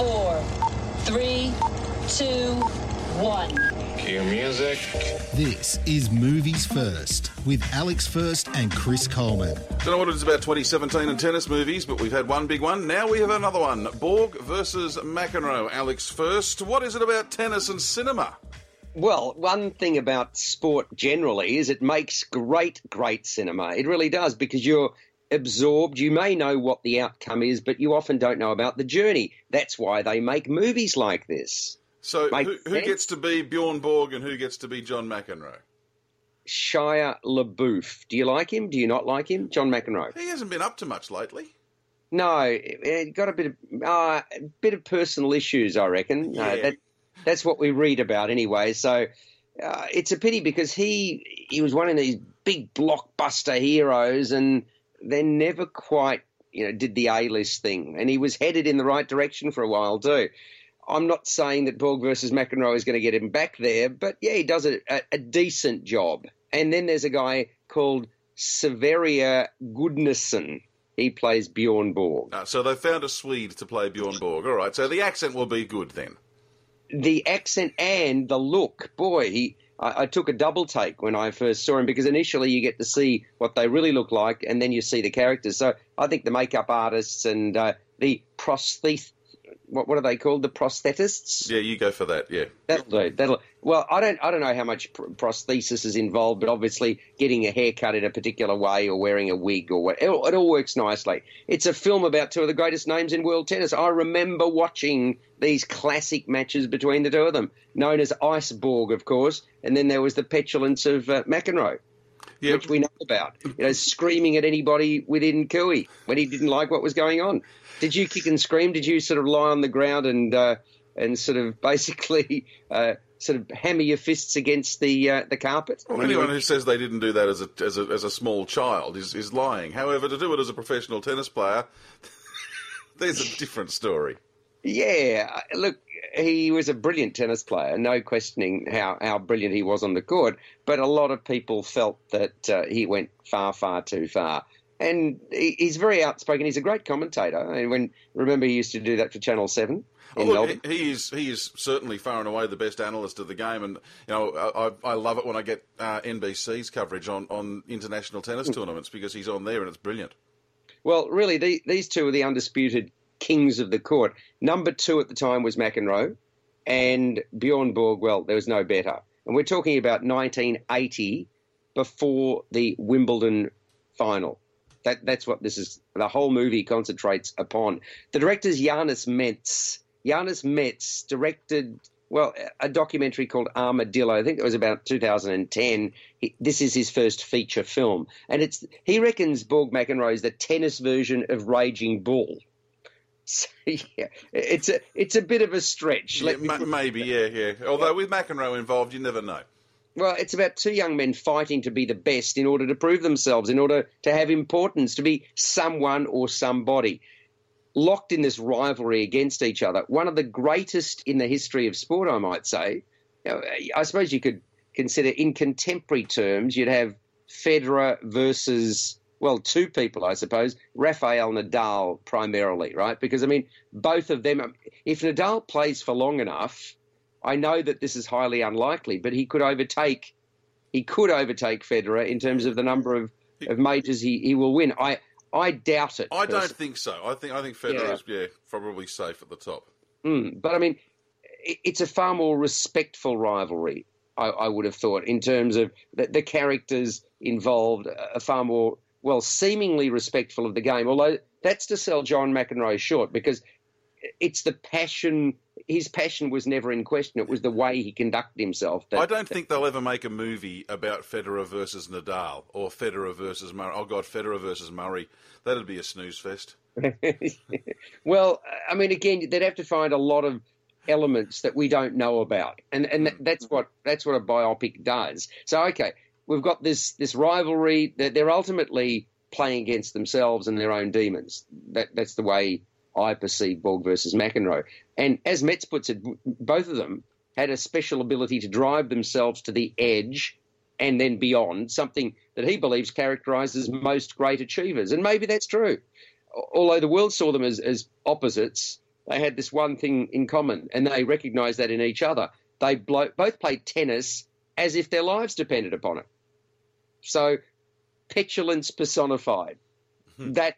Five, four, three, two, one. Cue music. This is Movies First with Alex First and Chris Coleman. Don't know what it is about 2017 and tennis movies, but we've had one big one. Now we have another one. Borg versus McEnroe. Alex First. What is it about tennis and cinema? Well, one thing about sport generally is it makes great, great cinema. It really does because you're absorbed. You may know what the outcome is, but you often don't know about the journey. That's why they make movies like this. So, Make who, who gets to be Bjorn Borg and who gets to be John McEnroe? Shia LaBeouf. Do you like him? Do you not like him? John McEnroe. He hasn't been up to much lately. No, it, it got a bit of uh, a bit of personal issues, I reckon. Uh, Yeah. that, that's what we read about anyway. So uh, it's a pity because he he was one of these big blockbuster heroes, and then never quite you know did the A list thing, and he was headed in the right direction for a while too. I'm not saying that Borg versus McEnroe is going to get him back there, but yeah, he does a, a, a decent job. And then there's a guy called Sverrir Gudnason. He plays Bjorn Borg. Uh, so they found a Swede to play Bjorn Borg. All right, so the accent will be good then. the accent and the look. Boy, he. I, I took a double take when I first saw him because initially you get to see what they really look like, and then you see the characters. So I think the makeup artists and uh, the prosthet. What, what are they called? The prosthetists. Yeah, you go for that. Yeah. That'll do. That'll. Well, I don't. I don't know how much pr- prosthesis is involved, but obviously getting a haircut in a particular way or wearing a wig or what, it, all- it all works nicely. It's a film about two of the greatest names in world tennis. I remember watching these classic matches between the two of them, known as Iceborg, of course, and then there was the petulance of uh, McEnroe. Yeah. Which we know about, you know, screaming at anybody within Cooey when he didn't like what was going on. Did you kick and scream? Did you sort of lie on the ground and uh, and sort of basically uh, sort of hammer your fists against the uh, the carpet? Well, anyone were- who says they didn't do that as a, as a, as a small child is, is lying. However, to do it as a professional tennis player, there's a different story. Yeah, look, he was a brilliant tennis player, no questioning how, how brilliant he was on the court. But a lot of people felt that uh, he went far, far too far. And he, he's very outspoken. He's a great commentator. And when remember, he used to do that for Channel Seven. in look, he is he is certainly far and away the best analyst of the game, and you know I, I love it when I get uh, NBC's coverage on, on international tennis Hmm. tournaments because he's on there and it's brilliant. Well, really, the, these two are the undisputed kings of the court. Number two at the time was McEnroe, and Bjorn Borg. Well, there was no better. And we're talking about 1980, before the Wimbledon final. That that's what this is. The whole movie concentrates upon. The director's Janus Metz. Janus Metz directed. Well, a documentary called Armadillo. I think it was about 2010. He, this is his first feature film, and it's he reckons Borg McEnroe is the tennis version of Raging Bull. So, yeah, it's a it's a bit of a stretch. Yeah, ma- maybe, yeah, yeah. Although with McEnroe involved, you never know. Well, it's about two young men fighting to be the best in order to prove themselves, in order to have importance, to be someone or somebody. Locked in this rivalry against each other, one of the greatest in the history of sport, I might say. You know, I suppose you could consider, in contemporary terms, you'd have Federer versus, well, two people, I suppose, Rafael Nadal primarily, right? Because, I mean, both of them, if Nadal plays for long enough, I know that this is highly unlikely, but he could overtake he could overtake Federer in terms of the number of, of majors he, he will win. I I doubt it. I don't think so. I think I think Federer's yeah. probably safe at the top. Mm, but I mean, it's a far more respectful rivalry. I, I would have thought in terms of the, the characters involved, are far more well seemingly respectful of the game. Although that's to sell John McEnroe short because it's the passion. His passion was never in question. It was the way he conducted himself. That, I don't think they'll ever make a movie about Federer versus Nadal or Federer versus Murray. Oh God, Federer versus Murray. That'd be a snooze fest. well, I mean, again, they'd have to find a lot of elements that we don't know about, and and hmm. that's what that's what a biopic does. So, okay, we've got this this rivalry that they're ultimately playing against themselves and their own demons. That that's the way I perceive Borg versus McEnroe. And as Metz puts it, both of them had a special ability to drive themselves to the edge and then beyond, something that he believes characterizes most great achievers. And maybe that's true. Although the world saw them as, as opposites, they had this one thing in common, and they recognized that in each other. They both played tennis as if their lives depended upon it. So, petulance personified. Hmm. That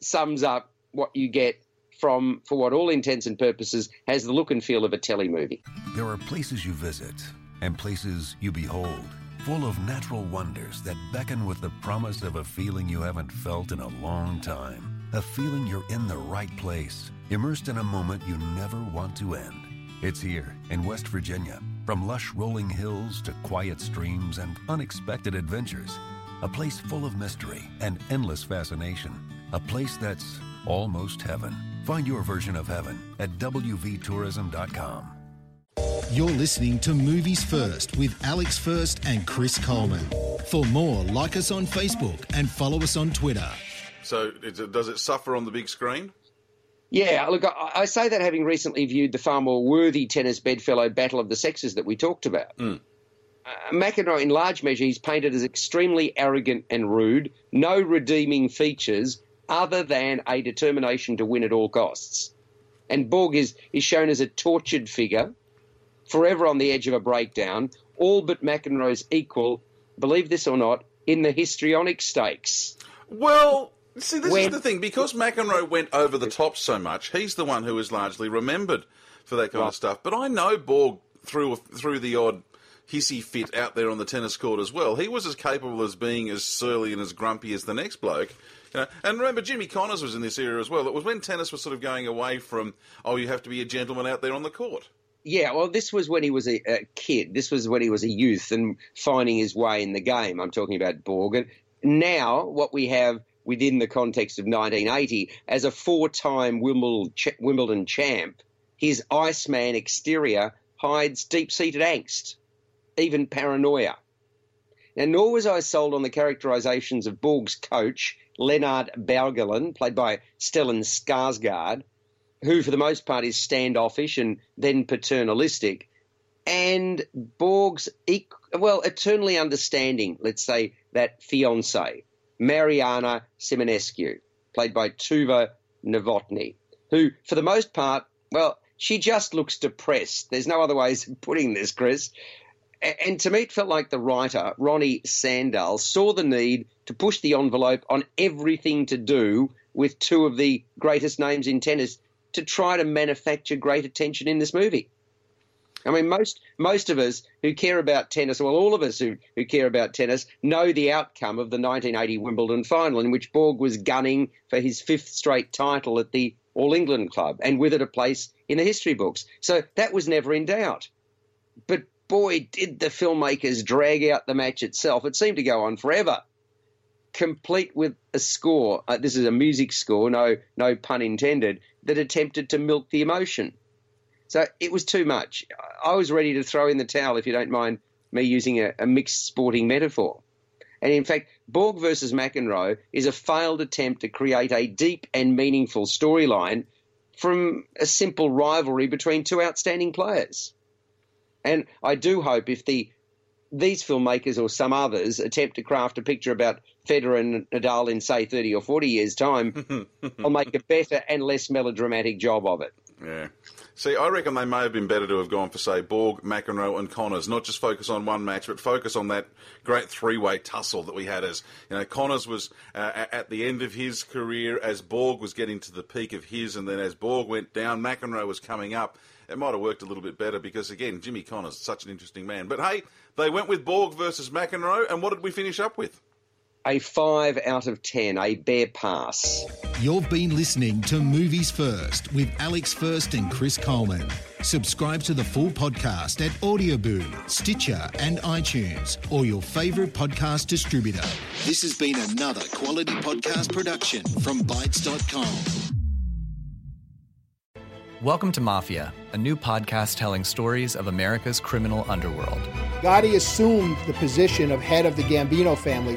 sums up what you get from, for what all intents and purposes, has the look and feel of a telly movie. There are places you visit and places you behold, full of natural wonders that beckon with the promise of a feeling you haven't felt in a long time. A feeling you're in the right place, immersed in a moment you never want to end. It's here in West Virginia. From lush rolling hills to quiet streams and unexpected adventures, a place full of mystery and endless fascination. A place that's almost heaven. Find your version of heaven at WVTourism.com. You're listening to Movies First with Alex First and Chris Coleman. For more, like us on Facebook and follow us on Twitter. So, does it suffer on the big screen? Yeah, look, I, say that having recently viewed the far more worthy tennis bedfellow Battle of the Sexes that we talked about. Mm. Uh, McEnroe, in large measure, he's painted as extremely arrogant and rude, no redeeming features, other than a determination to win at all costs. And Borg is, is shown as a tortured figure, forever on the edge of a breakdown, all but McEnroe's equal, believe this or not, in the histrionic stakes. Well, see, this when, is the thing. Because McEnroe went over the top so much, he's the one who is largely remembered for that kind right. of stuff. But I know Borg through through the odd hissy fit out there on the tennis court as well. He was as capable as being as surly and as grumpy as the next bloke. You know, and remember, Jimmy Connors was in this era as well. It was when tennis was sort of going away from, oh, you have to be a gentleman out there on the court. Yeah, well, this was when he was a, a kid. This was when he was a youth and finding his way in the game. I'm talking about Borg. And now, what we have within the context of 1980 as a four-time Wimbledon champ, his Iceman exterior hides deep-seated angst, even paranoia. Now, nor was I sold on the characterizations of Borg's coach Lennart Bergelin, played by Stellan Skarsgård, who for the most part is standoffish and then paternalistic, and Borg's well eternally understanding, let's say that fiance Mariana Simionescu, played by Tuva Novotny, who for the most part, well, she just looks depressed. There's no other ways of putting this, Chris. And to me, it felt like the writer, Ronnie Sandahl, saw the need to push the envelope on everything to do with two of the greatest names in tennis to try to manufacture great attention in this movie. I mean, most most of us who care about tennis, well, all of us who, who care about tennis, know the outcome of the 1980 Wimbledon final, in which Borg was gunning for his fifth straight title at the All England Club, and with it a place in the history books. So that was never in doubt. But boy, did the filmmakers drag out the match itself. It seemed to go on forever complete with a score. Uh, this is a music score, no no pun intended, that attempted to milk the emotion. So it was too much. I was ready to throw in the towel, if you don't mind me using a, a mixed sporting metaphor. And in fact, Borg versus McEnroe is a failed attempt to create a deep and meaningful storyline from a simple rivalry between two outstanding players. And I do hope if the these filmmakers or some others attempt to craft a picture about Federer and Nadal in, say, 30 or 40 years' time, I'll make a better and less melodramatic job of it. Yeah. See, I reckon they may have been better to have gone for, say, Borg, McEnroe, and Connors. Not just focus on one match, but focus on that great three-way tussle that we had. As you know, Connors was uh, at the end of his career, as Borg was getting to the peak of his, and then as Borg went down, McEnroe was coming up. It might have worked a little bit better because, again, Jimmy Connors, such an interesting man. But hey, they went with Borg versus McEnroe, and what did we finish up with? A 5 out of 10, a bare pass. You've been listening to Movies First with Alex First and Chris Coleman. Subscribe to the full podcast at Audioboom, Stitcher, and iTunes, or your favourite podcast distributor. This has been another quality podcast production from Bytes.com. Welcome to Mafia, a new podcast telling stories of America's criminal underworld. Gotti assumed the position of head of the Gambino family.